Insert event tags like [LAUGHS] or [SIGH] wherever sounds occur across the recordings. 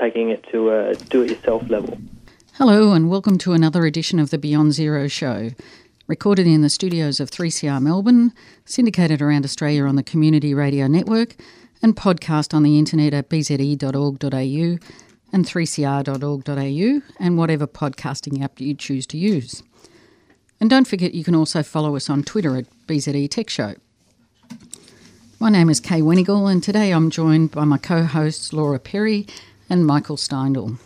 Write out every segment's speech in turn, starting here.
Taking it to a do it yourself level. Hello, and welcome to another edition of the Beyond Zero show. Recorded in the studios of 3CR Melbourne, syndicated around Australia on the Community Radio Network, and podcast on the internet at bze.org.au and 3cr.org.au and whatever podcasting app you choose to use. And don't forget you can also follow us on Twitter at BZE Tech Show. My name is Kay Wenigal, and today I'm joined by my co hosts Laura Perry and Michael Steindl.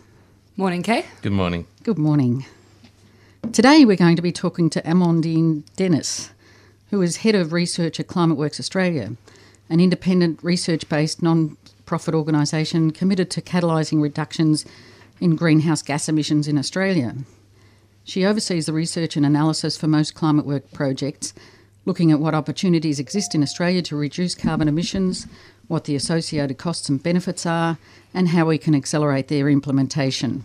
Morning, Kay. Good morning. Good morning. Today we're going to be talking to Amandine Denis, who is Head of Research at ClimateWorks Australia, an independent research based non profit organisation committed to catalysing reductions in greenhouse gas emissions in Australia. She oversees the research and analysis for most climate work projects, looking at what opportunities exist in Australia to reduce carbon emissions, what the associated costs and benefits are, and how we can accelerate their implementation.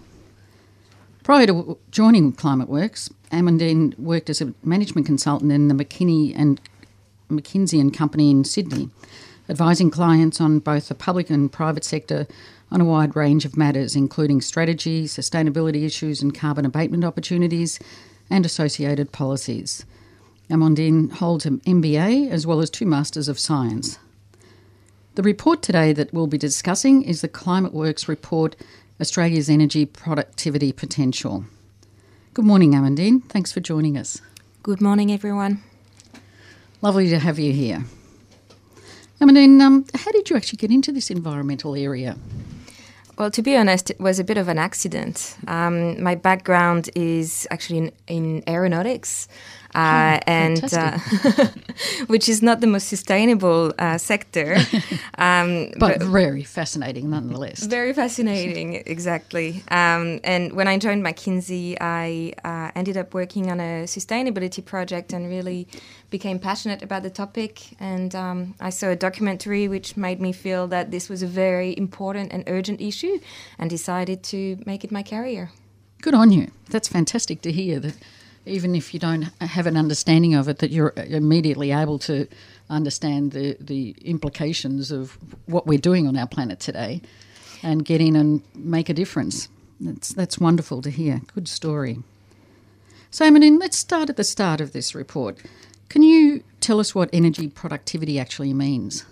Prior to joining ClimateWorks, Amandine worked as a management consultant in the McKinney and McKinsey and Company in Sydney, advising clients on both the public and private sector on a wide range of matters, including strategy, sustainability issues, and carbon abatement opportunities, and associated policies. Amandine holds an MBA as well as two Masters of Science. The report today that we'll be discussing is the ClimateWorks report Australia's Energy Productivity Potential. Good morning, Amandine. Thanks for joining us. Good morning, everyone. Lovely to have you here. Amandine, um, how did you actually get into this environmental area? Well, to be honest, it was a bit of an accident. Um, my background is actually in, in aeronautics. Uh, Oh, and uh, [LAUGHS] which is not the most sustainable uh, sector, [LAUGHS] um, But very fascinating nonetheless. Very fascinating, [LAUGHS] exactly. Um, and when I joined McKinsey, I uh, ended up working on a sustainability project and really became passionate about the topic. And um, I saw a documentary which made me feel that this was a very important and urgent issue, and decided to make it my career. Good on you. That's fantastic to hear that even if you don't have an understanding of it, that you're immediately able to understand the, the implications of what we're doing on our planet today and get in and make a difference. That's, that's wonderful to hear. Good story. So, Amandine, let's start at the start of this report. Can you tell us what energy productivity actually means?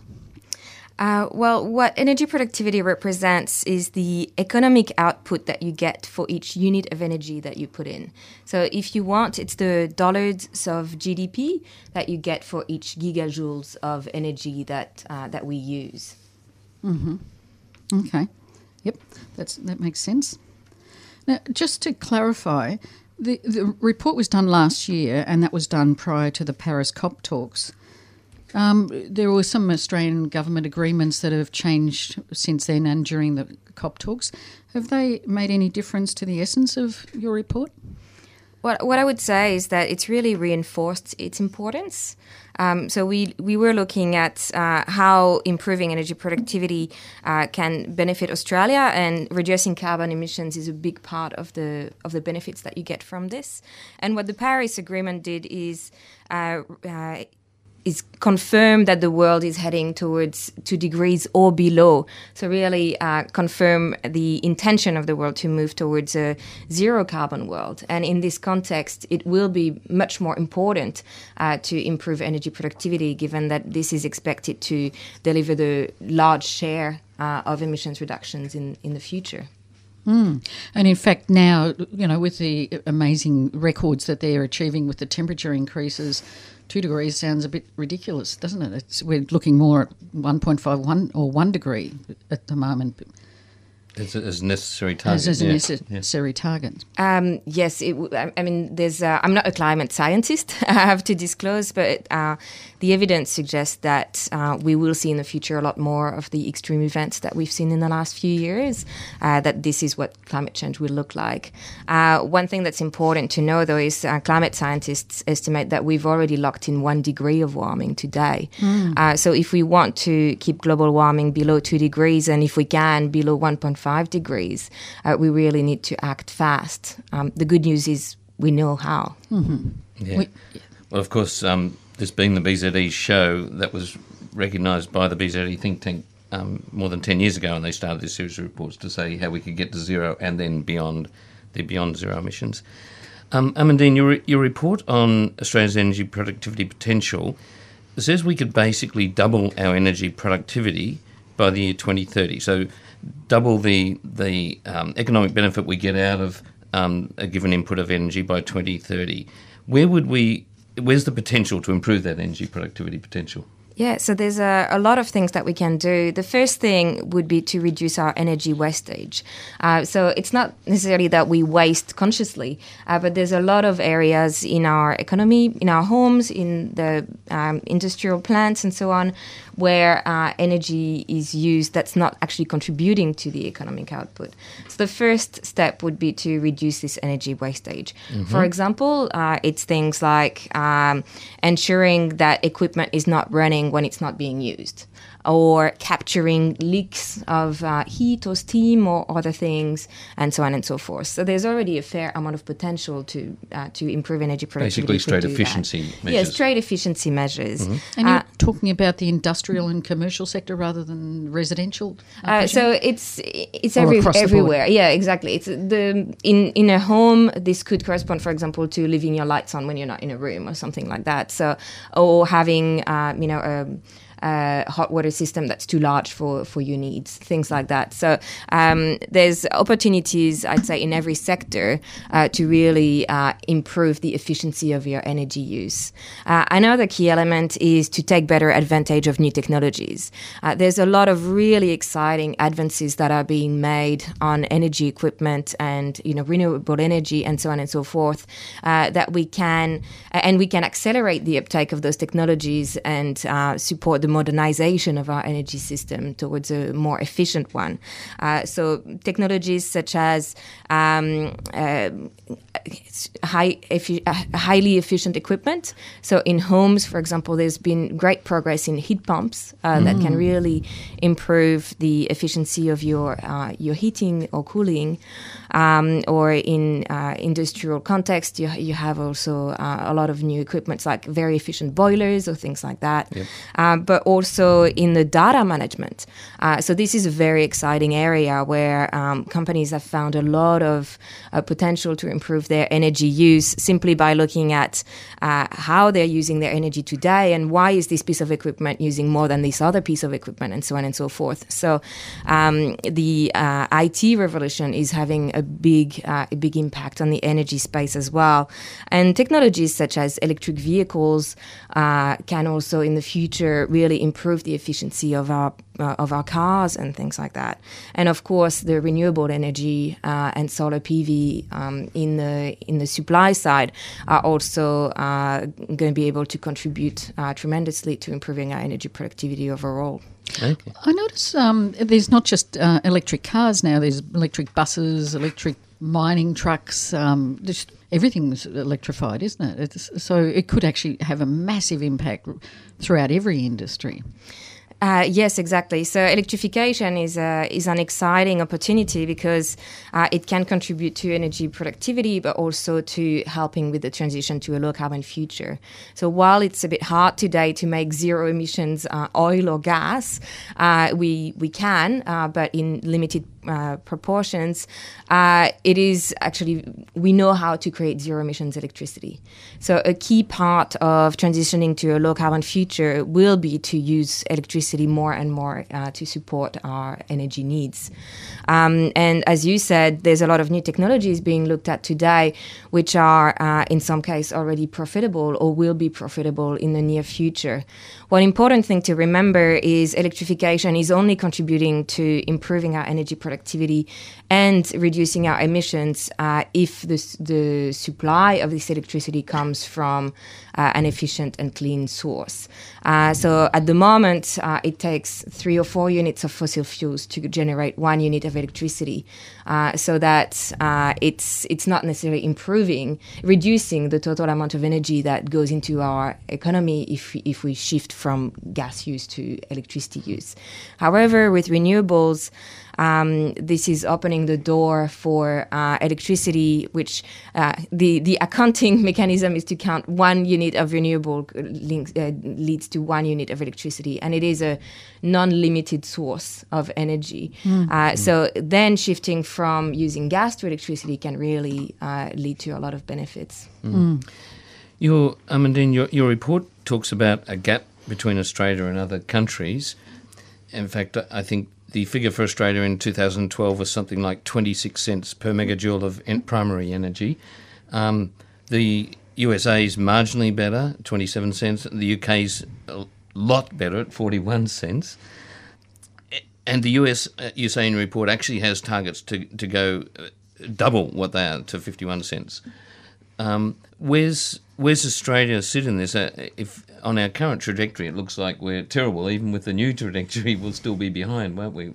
Uh, well, what energy productivity represents is the economic output that you get for each unit of energy that you put in. So, if you want, it's the dollars of GDP that you get for each gigajoules of energy that uh, that we use. Mm-hmm. Okay. Yep, that's that makes sense. Now, just to clarify, the the report was done last year, and that was done prior to the Paris COP talks. Um, there were some Australian government agreements that have changed since then and during the COP talks. Have they made any difference to the essence of your report? What, what I would say is that it's really reinforced its importance. Um, so we we were looking at uh, how improving energy productivity uh, can benefit Australia, and reducing carbon emissions is a big part of the of the benefits that you get from this. And what the Paris Agreement did is. Uh, uh is confirm that the world is heading towards two degrees or below. So really uh, confirm the intention of the world to move towards a zero carbon world. And in this context, it will be much more important uh, to improve energy productivity, given that this is expected to deliver the large share uh, of emissions reductions in, in the future. Mm. And in fact, now, you know, with the amazing records that they're achieving with the temperature increases, two degrees sounds a bit ridiculous, doesn't it? It's, we're looking more at 1.51 or 1 degree at the moment. As, as necessary target. as a yeah. necessary target. Um, yes, it, w- I I mean, there's. Uh, I'm not a climate scientist. [LAUGHS] I have to disclose, but uh, the evidence suggests that uh, we will see in the future a lot more of the extreme events that we've seen in the last few years. Uh, that this is what climate change will look like. Uh, one thing that's important to know, though, is uh, climate scientists estimate that we've already locked in one degree of warming today. Uh, so if we want to keep global warming below two degrees, and if we can below one 1.5 degrees, uh, we really need to act fast. Um, the good news is we know how. Yeah. well, of course, um, this being the BZE show that was recognised by the BZE think tank um, more than 10 years ago, and they started this series of reports to say how we could get to zero and then beyond the beyond zero emissions. Um, Amandine, your, your report on Australia's energy productivity potential says we could basically double our energy productivity by the year 2030. So, double the the um, economic benefit we get out of um, a given input of energy by 2030. Where would we? Where's the potential to improve that energy productivity potential? Yeah, so there's a, a lot of things that we can do. The first thing would be to reduce our energy wastage. Uh, so it's not necessarily that we waste consciously, uh, but there's a lot of areas in our economy, in our homes, in the um, industrial plants, and so on, where uh, energy is used that's not actually contributing to the economic output. So the first step would be to reduce this energy wastage. For example, uh, it's things like um, ensuring that equipment is not running when it's not being used, or capturing leaks of uh, heat or steam or other things, and so on and so forth. So there's already a fair amount of potential to uh, to improve energy productivity. Basically, straight do that. efficiency Yes, measures. straight efficiency measures. And you're Uh, talking about the industrial and commercial sector rather than residential. Uh, so it's it's every, across the board. everywhere. Yeah, exactly. It's the in in a home. This could correspond, for example, to leaving your lights on when you're not in a room or something like that. So or having uh, you know a, a hot water system that's too large for for your needs, things like that. So um, there's opportunities, I'd say, in every sector uh, to really uh, improve the efficiency of your energy use. Uh, another key element is to take better advantage of new technologies. Uh, there's a lot of really exciting advances that are being made on energy equipment and you know renewable energy and so on and so forth uh, that we can and we can accelerate the uptake of those technologies and uh, support the modernization of our energy system towards a more efficient one. Uh, so technologies such as um, uh, high, effi- uh, highly efficient equipment. So in homes, for example, there's been great progress in heat pumps uh, that can really improve the efficiency of your uh, your heating or cooling. Um, or in uh, industrial context, you, you have also uh, a lot of new equipments like very efficient boilers or things like that. Um, but also in the data management. Uh, so this is a very exciting area where um, companies have found a lot of uh, potential to improve their energy use simply by looking at uh, how they're using their energy today and why is this piece of equipment using more than this other piece of equipment and so on and so forth. So um, the uh, IT revolution is having a big uh, a big impact on the energy space as well, and technologies such as electric vehicles uh, can also in the future really improve the efficiency of our uh, of our cars and things like that. And of course, the renewable energy uh, and solar PV um, in the in the supply side are also uh, going to be able to contribute uh, tremendously to improving our energy productivity overall. Okay. I notice um, there's not just uh, electric cars now. There's electric buses, electric mining trucks. Um, just everything's electrified, isn't it? It's, so it could actually have a massive impact throughout every industry. Uh, yes, exactly. So electrification is a, is an exciting opportunity because uh, it can contribute to energy productivity, but also to helping with the transition to a low carbon future. So while it's a bit hard today to make zero emissions uh, oil or gas, uh, we we can, uh, but in limited uh, proportions. Uh, it is actually we know how to create zero emissions electricity. So a key part of transitioning to a low carbon future will be to use electricity more and more uh, to support our energy needs. Um, and as you said, there's a lot of new technologies being looked at today, which are uh, in some case already profitable or will be profitable in the near future. One important thing to remember is electrification is only contributing to improving our energy productivity and reducing our emissions uh, if the, the supply of this electricity comes from uh, an efficient and clean source. Uh, so at the moment, uh, it takes three or four units of fossil fuels to generate one unit of electricity, uh, so that uh, it's it's not necessarily improving, reducing the total amount of energy that goes into our economy if if we shift from gas use to electricity use. However, with renewables, um, this is opening the door for uh, electricity, which uh, the the accounting [LAUGHS] mechanism is to count one unit of renewable links, uh, leads to one unit of electricity, and it is a non-limited source of energy. Mm. so then shifting from using gas to electricity can really uh, lead to a lot of benefits. Mm. Your Amandine, your, your report talks about a gap between Australia and other countries. In fact, I think the figure for Australia in 2012 was something like 26 cents per megajoule of primary energy. Um, the USA is marginally better, 27 cents. The UK is a lot better at 41 cents. And the US, uh, in your report, actually has targets to, to go uh, double what they are to 51 cents. Um, where's where's Australia sit in this? Uh, if on our current trajectory, it looks like we're terrible. Even with the new trajectory, [LAUGHS] we'll still be behind, won't we?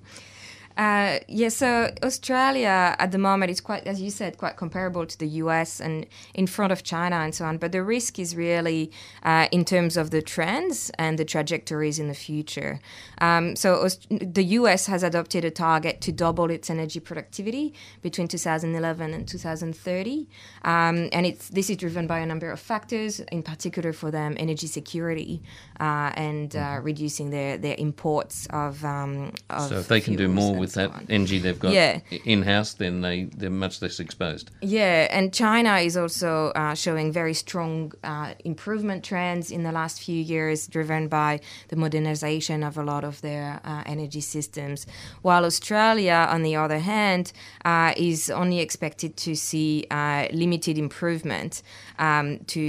Uh, yeah, so Australia at the moment is quite, as you said, quite comparable to the US and in front of China and so on. But the risk is really uh, in terms of the trends and the trajectories in the future. Um, so the US has adopted a target to double its energy productivity between 2011 and 2030, um, and it's this is driven by a number of factors, in particular for them energy security uh, and uh, reducing their their imports of. Um, of so if they can do more with that on. energy they've got Yeah. in house, then they they're much less exposed. Yeah, and China is also uh, showing very strong uh, improvement trends in the last few years, driven by the modernization of a lot of their uh, energy systems. While Australia, on the other hand, uh, is only expected to see uh, limited improvement um, to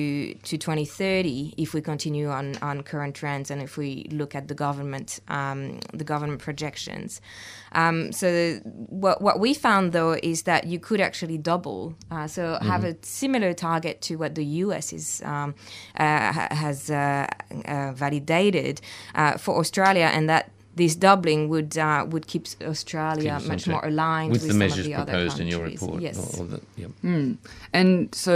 to 2030 if we continue on, on current trends and if we look at the government um, the government projections. Um, so what what we found though is that you could actually double. Uh, so have a similar target to what the U.S. is um, uh, has uh, uh, validated uh, for Australia, and that. This doubling would uh, would keep Australia Keep much more aligned with with, the some measures of the other proposed in your report. Yes. or the- yeah. And so,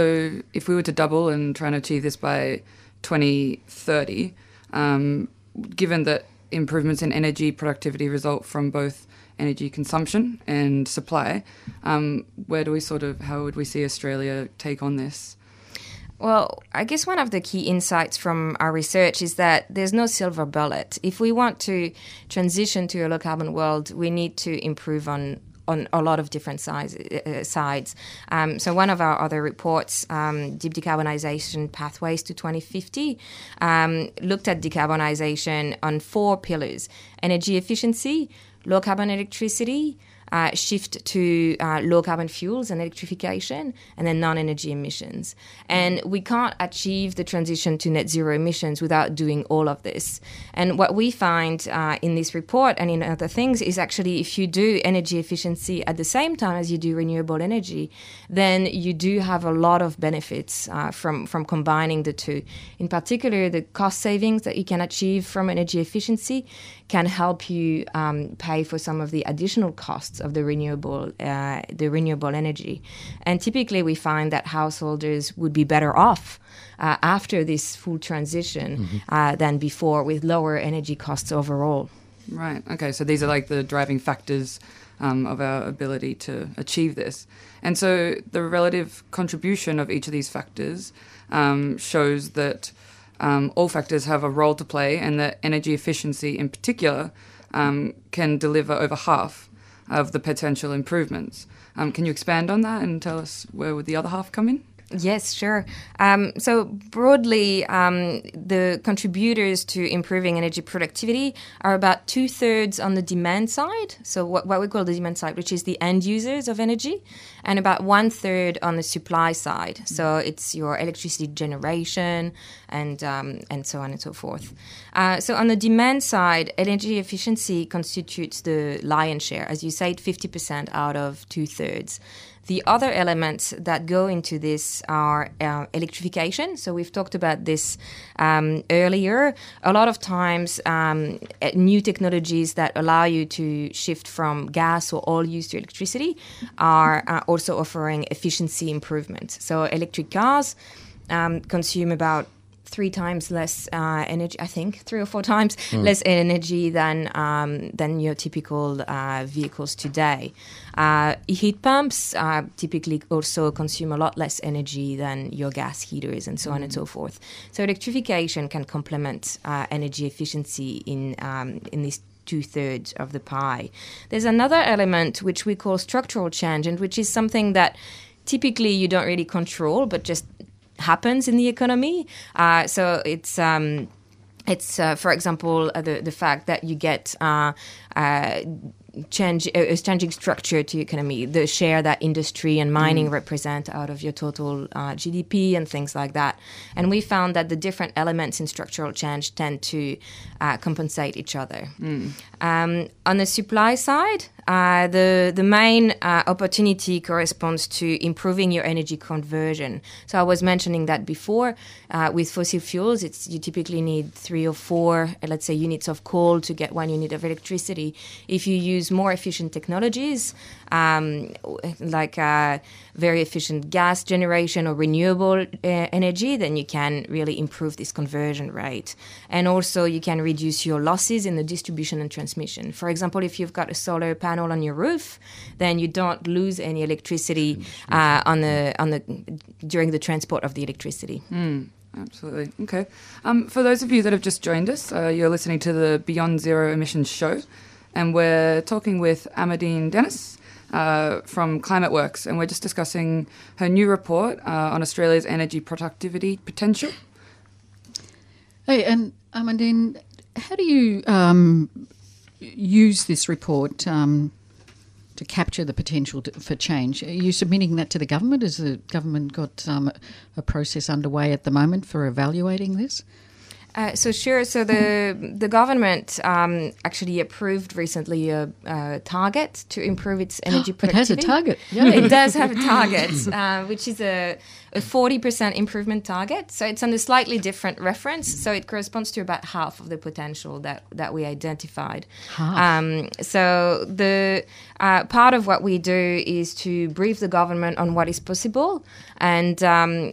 if we were to double and try and achieve this by 2030, um, given that improvements in energy productivity result from both energy consumption and supply, um, where do we sort of, how would we see Australia take on this? Well, I guess one of the key insights from our research is that there's no silver bullet. If we want to transition to a low carbon world, we need to improve on on a lot of different sides. Uh, sides. Um, so one of our other reports, um, Deep Decarbonization Pathways to 2050, um, looked at decarbonization on four pillars: energy efficiency, low carbon electricity, uh, shift to uh, low carbon fuels and electrification, and then non energy emissions. And we can't achieve the transition to net zero emissions without doing all of this. And what we find uh, in this report and in other things is actually if you do energy efficiency at the same time as you do renewable energy, then you do have a lot of benefits uh, from, from combining the two. In particular, the cost savings that you can achieve from energy efficiency can help you um, pay for some of the additional costs of the renewable uh, the renewable energy. And typically, we find that householders would be better off uh, after this full transition uh, than before, with lower energy costs overall. Right. Okay. So these are like the driving factors um, of our ability to achieve this. And so the relative contribution of each of these factors um, shows that um, all factors have a role to play, and that energy efficiency, in particular, um, can deliver over half of the potential improvements. Um, can you expand on that and tell us where would the other half come in? Yes, sure. Um, so broadly, um, the contributors to improving energy productivity are about two thirds on the demand side, so what, what we call the demand side, which is the end users of energy, and about one third on the supply side. So it's your electricity generation and um, and so on and so forth. Uh, so on the demand side, energy efficiency constitutes the lion's share, as you said, fifty percent out of two thirds. The other elements that go into this are uh, electrification. So we've talked about this um, earlier. A lot of times, um, new technologies that allow you to shift from gas or oil use to electricity are uh, also offering efficiency improvement. So electric cars um, consume about three times less uh, energy. I think three or four times mm. less energy than um, than your typical uh, vehicles today. Uh, heat pumps uh, typically also consume a lot less energy than your gas heaters, and so mm. on and so forth. So electrification can complement uh, energy efficiency in um, in these two thirds of the pie. There's another element which we call structural change, and which is something that typically you don't really control, but just happens in the economy. Uh, so it's. Um, it's, uh, for example, uh, the the fact that you get uh, uh, change uh, a changing structure to economy, the share that industry and mining mm. represent out of your total uh, GDP and things like that. And we found that the different elements in structural change tend to uh, compensate each other. Mm. Um, on the supply side, uh, the the main uh, opportunity corresponds to improving your energy conversion. So I was mentioning that before. Uh, with fossil fuels, it's you typically need three or four, let's say, units of coal to get one unit of electricity. If you use more efficient technologies, um, like uh, very efficient gas generation or renewable uh, energy, then you can really improve this conversion rate. And also, you can reduce your losses in the distribution and transmission. For example, if you've got a solar panel on your roof, then you don't lose any electricity uh, on the on the during the transport of the electricity. Mm. Absolutely. Okay. Um, for those of you that have just joined us, uh, you're listening to the Beyond Zero Emissions show, and we're talking with Amandine Denis uh, from ClimateWorks, and we're just discussing her new report uh, on Australia's energy productivity potential. Hey, and Amandine, how do you um, use this report um, to capture the potential to, for change? Are you submitting that to the government? Has the government got um, a process underway at the moment for evaluating this? Uh, so sure. So the the government um, actually approved recently a, a, target to improve its [GASPS] energy productivity. It has a target. [LAUGHS] Yeah. it does have a target, uh, which is a a 40% improvement target. So it's on a slightly different reference. So it corresponds to about half of the potential that, that we identified. Um, so the uh, part of what we do is to brief the government on what is possible and um,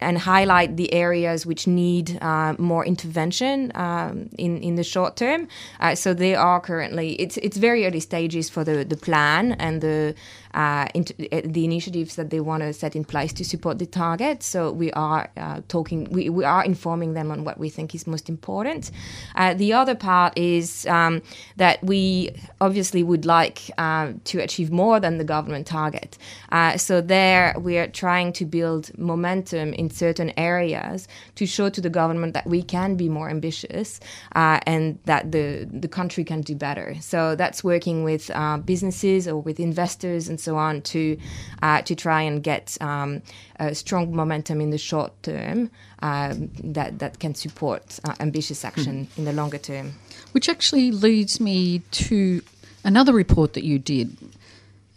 and highlight the areas which need uh, more intervention um, in in the short term. Uh, so they are currently it's it's very early stages for the the plan and the uh, uh, the initiatives that they want to set in place to support the target. So we are uh, talking, we, we are informing them on what we think is most important. Uh, the other part is um, that we obviously would like uh, to achieve more than the government target. Uh, so there we are trying to build momentum in certain areas to show to the government that we can be more ambitious and that the, the country can do better. So that's working with businesses or with investors and so on to uh, to try and get um, a strong momentum in the short term um, that that can support uh, ambitious action mm. in the longer term. Which actually leads me to another report that you did.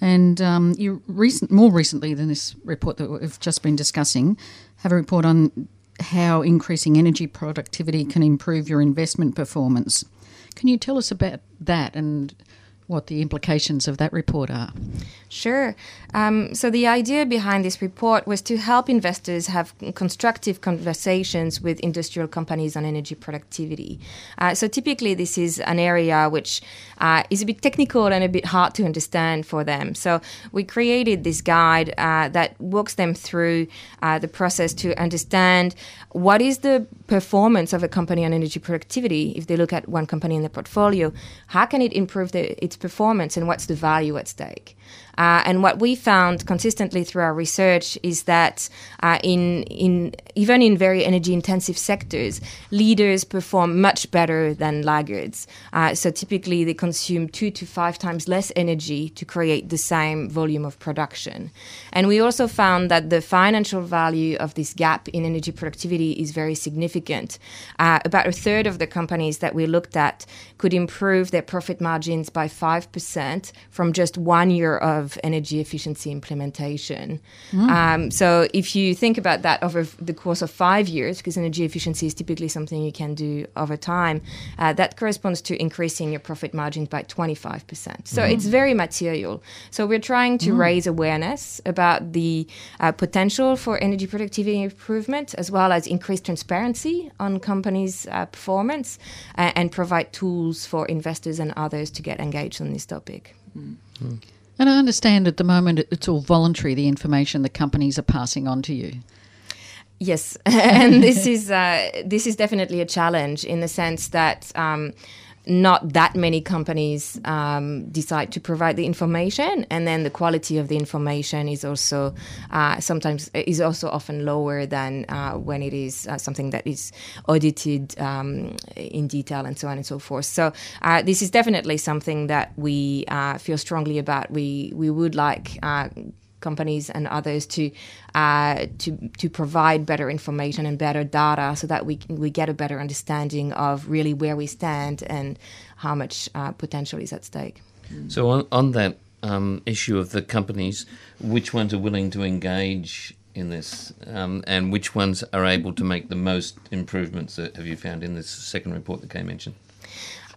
And um, you recent, more recently than this report that we've just been discussing, have a report on how increasing energy productivity can improve your investment performance. Can you tell us about that and what the implications of that report are. Sure. Um, so, the idea behind this report was to help investors have constructive conversations with industrial companies on energy productivity. Uh, so, typically, this is an area which uh, is a bit technical and a bit hard to understand for them. So, we created this guide uh, that walks them through uh, the process to understand what is the performance of a company on energy productivity if they look at one company in the portfolio. How can it improve the, its performance and what's the value at stake? Uh, and what we found consistently through our research is that uh, in in even in very energy intensive sectors, leaders perform much better than laggards. Uh, so typically, they consume two to five times less energy to create the same volume of production. And we also found that the financial value of this gap in energy productivity is very significant. Uh, about a third of the companies that we looked at could improve their profit margins by five percent from just one year of of energy efficiency implementation. Mm. Um, so if you think about that over the course of five years, because energy efficiency is typically something you can do over time, uh, that corresponds to increasing your profit margins by 25%. So mm. it's very material. So we're trying to mm. raise awareness about the uh, potential for energy productivity improvement, as well as increase transparency on companies' uh, performance, uh, and provide tools for investors and others to get engaged on this topic. Mm. And I understand at the moment it's all voluntary, the information the companies are passing on to you. Yes, [LAUGHS] and this is uh, this is definitely a challenge in the sense that um, not that many companies um, decide to provide the information, and then the quality of the information is also uh, sometimes is also often lower than uh, when it is uh, something that is audited um, in detail and so on and so forth. So uh, this is definitely something that we uh, feel strongly about. We we would like uh, companies and others to uh, to to provide better information and better data so that we we get a better understanding of really where we stand and how much uh, potential is at stake. So on on that um, issue of the companies, which ones are willing to engage in this, um, and which ones are able to make the most improvements? That have you found in this second report that Kay mentioned?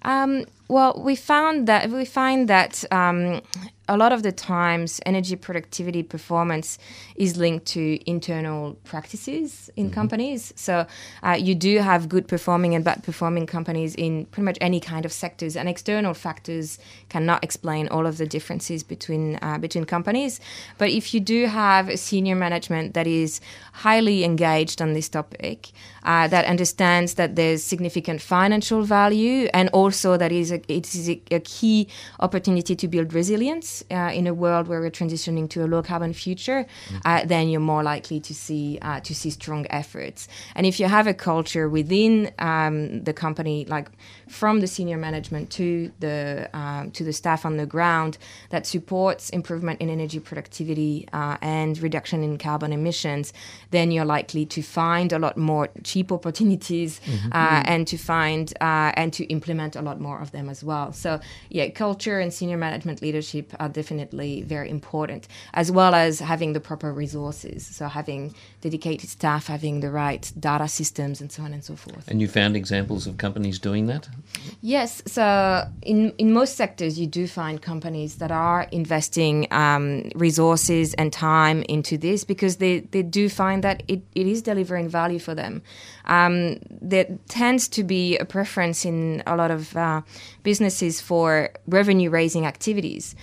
Um, well, we found that we find that um, a lot of the times energy productivity performance is linked to internal practices in mm-hmm. companies. So uh, you do have good performing and bad performing companies in pretty much any kind of sectors, and external factors cannot explain all of the differences between uh, between companies. But if you do have a senior management that is highly engaged on this topic, uh, that understands that there's significant financial value, and also that is a, it is a, a key opportunity to build resilience uh, in a world where we're transitioning to a low carbon future, mm-hmm. uh, then you're more likely to see uh, to see strong efforts. And if you have a culture within um, the company, like from the senior management to the um, to the staff on the ground, that supports improvement in energy productivity uh, and reduction in carbon emissions, then you're likely to find a lot more cheap opportunities mm-hmm. Uh, and to find uh, and to implement a lot more of them as well. So yeah, culture and senior management leadership are definitely very important, as well as having the proper resources. So having dedicated staff, having the right data systems, and so on and so forth. And you found examples of companies doing that? Yes. So in in most sectors, you do find companies that are investing um, resources and time into this because they, they do find that it, it is delivering value for them. Um, there tends to be a preference in a lot of uh, businesses for revenue raising activities.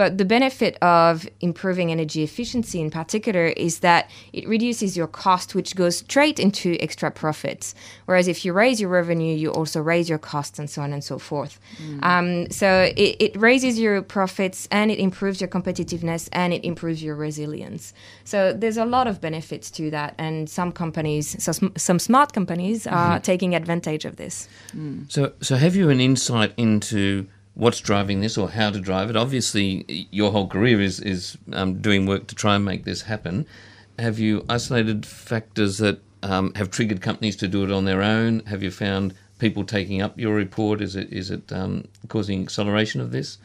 But the benefit of improving energy efficiency in particular is that it reduces your cost, which goes straight into extra profits. Whereas if you raise your revenue, you also raise your costs and so on and so forth. Mm. Um, so it, it, raises your profits and it improves your competitiveness and it improves your resilience. So there's a lot of benefits to that. And some companies, so sm- some smart companies, are mm-hmm. taking advantage of this. Mm. So, so have you an insight into what's driving this or how to drive it. Obviously, your whole career is is um, doing work to try and make this happen. Have you isolated factors that um, have triggered companies to do it on their own? Have you found people taking up your report? Is it is it um, causing acceleration of this?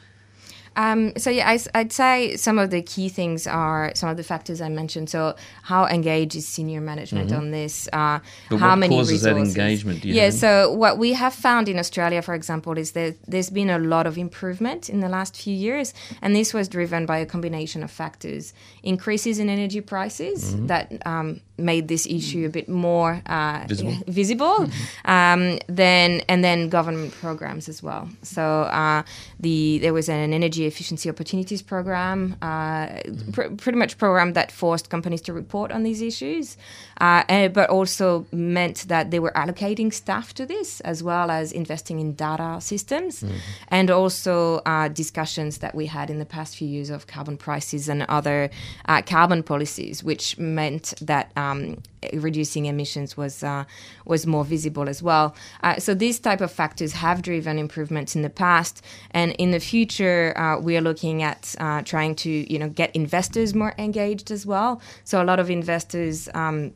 Um, so yeah, I, would say some of the key things are some of the factors I mentioned. So how engaged is senior management mm-hmm. on this? Uh, how what many causes resources? that engagement? yeah. So what we have found in Australia, for example, is that there's been a lot of improvement in the last few years, and this was driven by a combination of factors: increases in energy prices mm-hmm. that um, made this issue a bit more uh, visible, [LAUGHS] visible mm-hmm. [LAUGHS] um, then and then government programs as well. So uh, the there was an energy Energy Efficiency Opportunities Program, uh, pr- pretty much program that forced companies to report on these issues, uh, and, but also meant that they were allocating staff to this as well as investing in data systems, and also uh, discussions that we had in the past few years of carbon prices and other uh, carbon policies, which meant that um, reducing emissions was uh, was more visible as well. Uh, so these type of factors have driven improvements in the past, and in the future uh, we are looking at uh, trying to you know get investors more engaged as well. So a lot of investors. Um,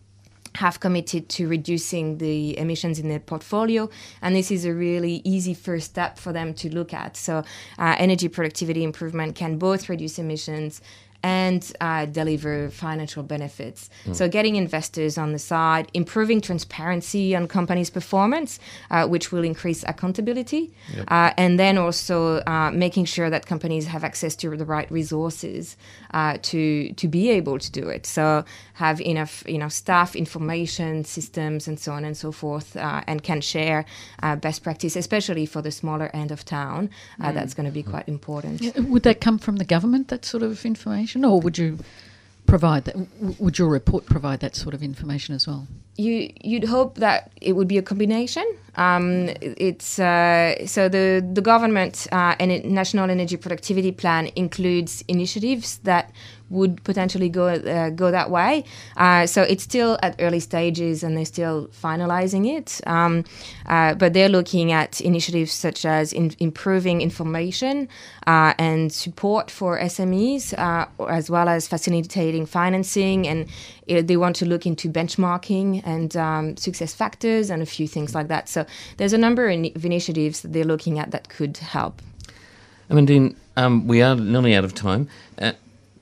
have committed to reducing the emissions in their portfolio, and this is a really easy first step for them to look at. So, uh, energy productivity improvement can both reduce emissions and uh, deliver financial benefits. Mm. So, getting investors on the side, improving transparency on companies' performance, uh, which will increase accountability, Yep. uh, and then also uh, making sure that companies have access to the right resources uh, to to be able to do it. So, have enough you know staff, information systems, and so on and so forth, uh, and can share uh, best practice, especially for the smaller end of town. Uh, Mm. That's going to be quite important. Yeah, Would that come from the government, that sort of information, or would you provide that? Would your report provide that sort of information as well? you you'd hope that it would be a combination. Um, it's uh, so the the government uh, and national energy productivity plan includes initiatives that would potentially go uh, go that way. Uh, so it's still at early stages and they're still finalizing it. Um, uh, but they're looking at initiatives such as in, improving information uh, and support for SMEs, uh, as well as facilitating financing. And uh, they want to look into benchmarking and um, success factors and a few things like that. So there's a number of initiatives that they're looking at that could help. I Amandine, um, we are nearly out of time.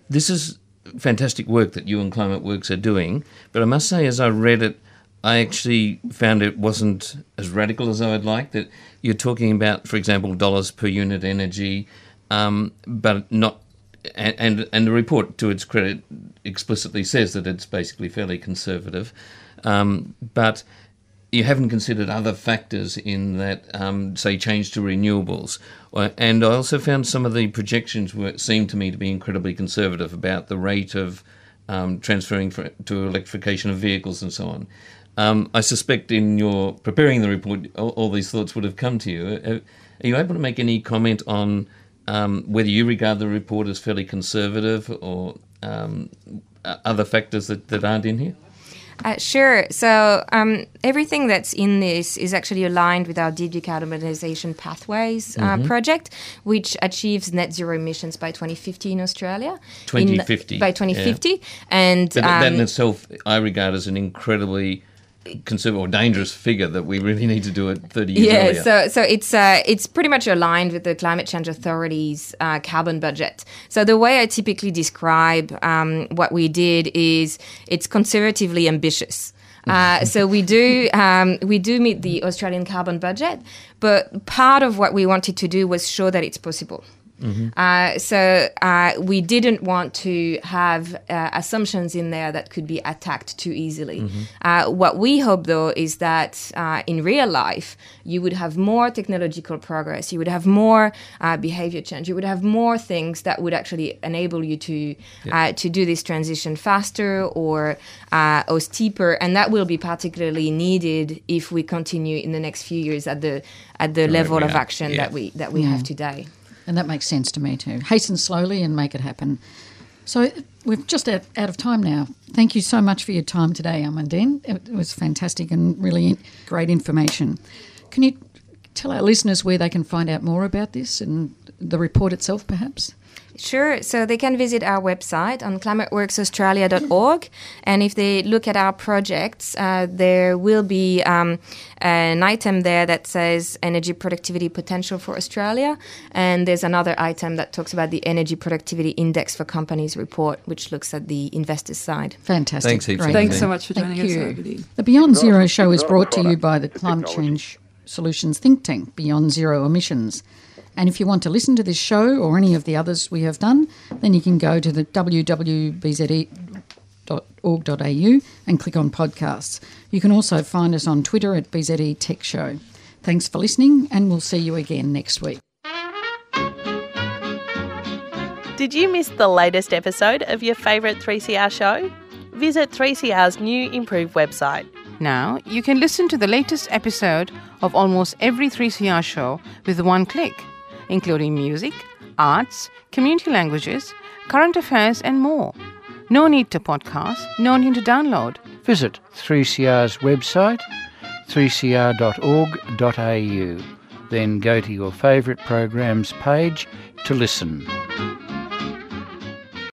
This is fantastic work that you and ClimateWorks are doing, but I must say, as I read it, I actually found it wasn't as radical as I would like. That you're talking about, for example, dollars per unit energy, um, but not. And, and and the report, to its credit, explicitly says that it's basically fairly conservative, um, but you haven't considered other factors in that, um, say, change to renewables. And I also found some of the projections were seemed to me to be incredibly conservative about the rate of um, transferring for, to electrification of vehicles and so on. Um, I suspect in your preparing the report, all, all these thoughts would have come to you. Uh, Are you able to make any comment on um, whether you regard the report as fairly conservative or um, other factors that, that aren't in here? Uh, sure. So um, everything that's in this is actually aligned with our deep decarbonization pathways uh, Mhm. project, which achieves net zero emissions by 2050 in Australia. In- 2050, by 2050, and But that in um, itself, I regard as an incredibly conservative or dangerous figure that we really need to do it 30 years yeah, earlier. so so it's uh, it's pretty much aligned with the Climate Change Authority's uh, carbon budget. So the way I typically describe um, what we did is it's conservatively ambitious. Uh, [LAUGHS] so we do um, we do meet the Australian carbon budget, but part of what we wanted to do was show that it's possible. Uh, so uh, we didn't want to have uh, assumptions in there that could be attacked too easily. Mhm. Uh, what we hope, though, is that uh, in real life you would have more technological progress, you would have more uh, behavior change, you would have more things that would actually enable you to Yeah. uh, to do this transition faster or uh, or steeper, and that will be particularly needed if we continue in the next few years at the at the Right, level we of action Yeah. that we that we Yeah. have today. And that makes sense to me too. Hasten slowly and make it happen. So we're just out, out of time now. Thank you so much for your time today, Amandine. It was fantastic and really great information. Can you tell our listeners where they can find out more about this and the report itself, perhaps? Sure. So they can visit our website on climateworksaustralia.org. And if they look at our projects, uh, there will be um, an item there that says energy productivity potential for Australia. And there's another item that talks about the energy productivity index for companies report, which looks at the investors side. Fantastic. Thanks heaps, Great. Thanks so much for Thank joining us, you. everybody. The Beyond Zero show is brought to you by the Climate Change Solutions think tank, Beyond Zero Emissions. And if you want to listen to this show or any of the others we have done, then you can go to the www.bze.org.au and click on podcasts. You can also find us on Twitter at BZE Tech Show. Thanks for listening, and we'll see you again next week. Did you miss the latest episode of your favourite 3CR show? Visit 3CR's new improved website. Now you can listen to the latest episode of almost every 3CR show with one click, including music, arts, community languages, current affairs, and more. No need to podcast, no need to download. Visit 3CR's website, 3cr.org.au. Then go to your favourite programs page to listen.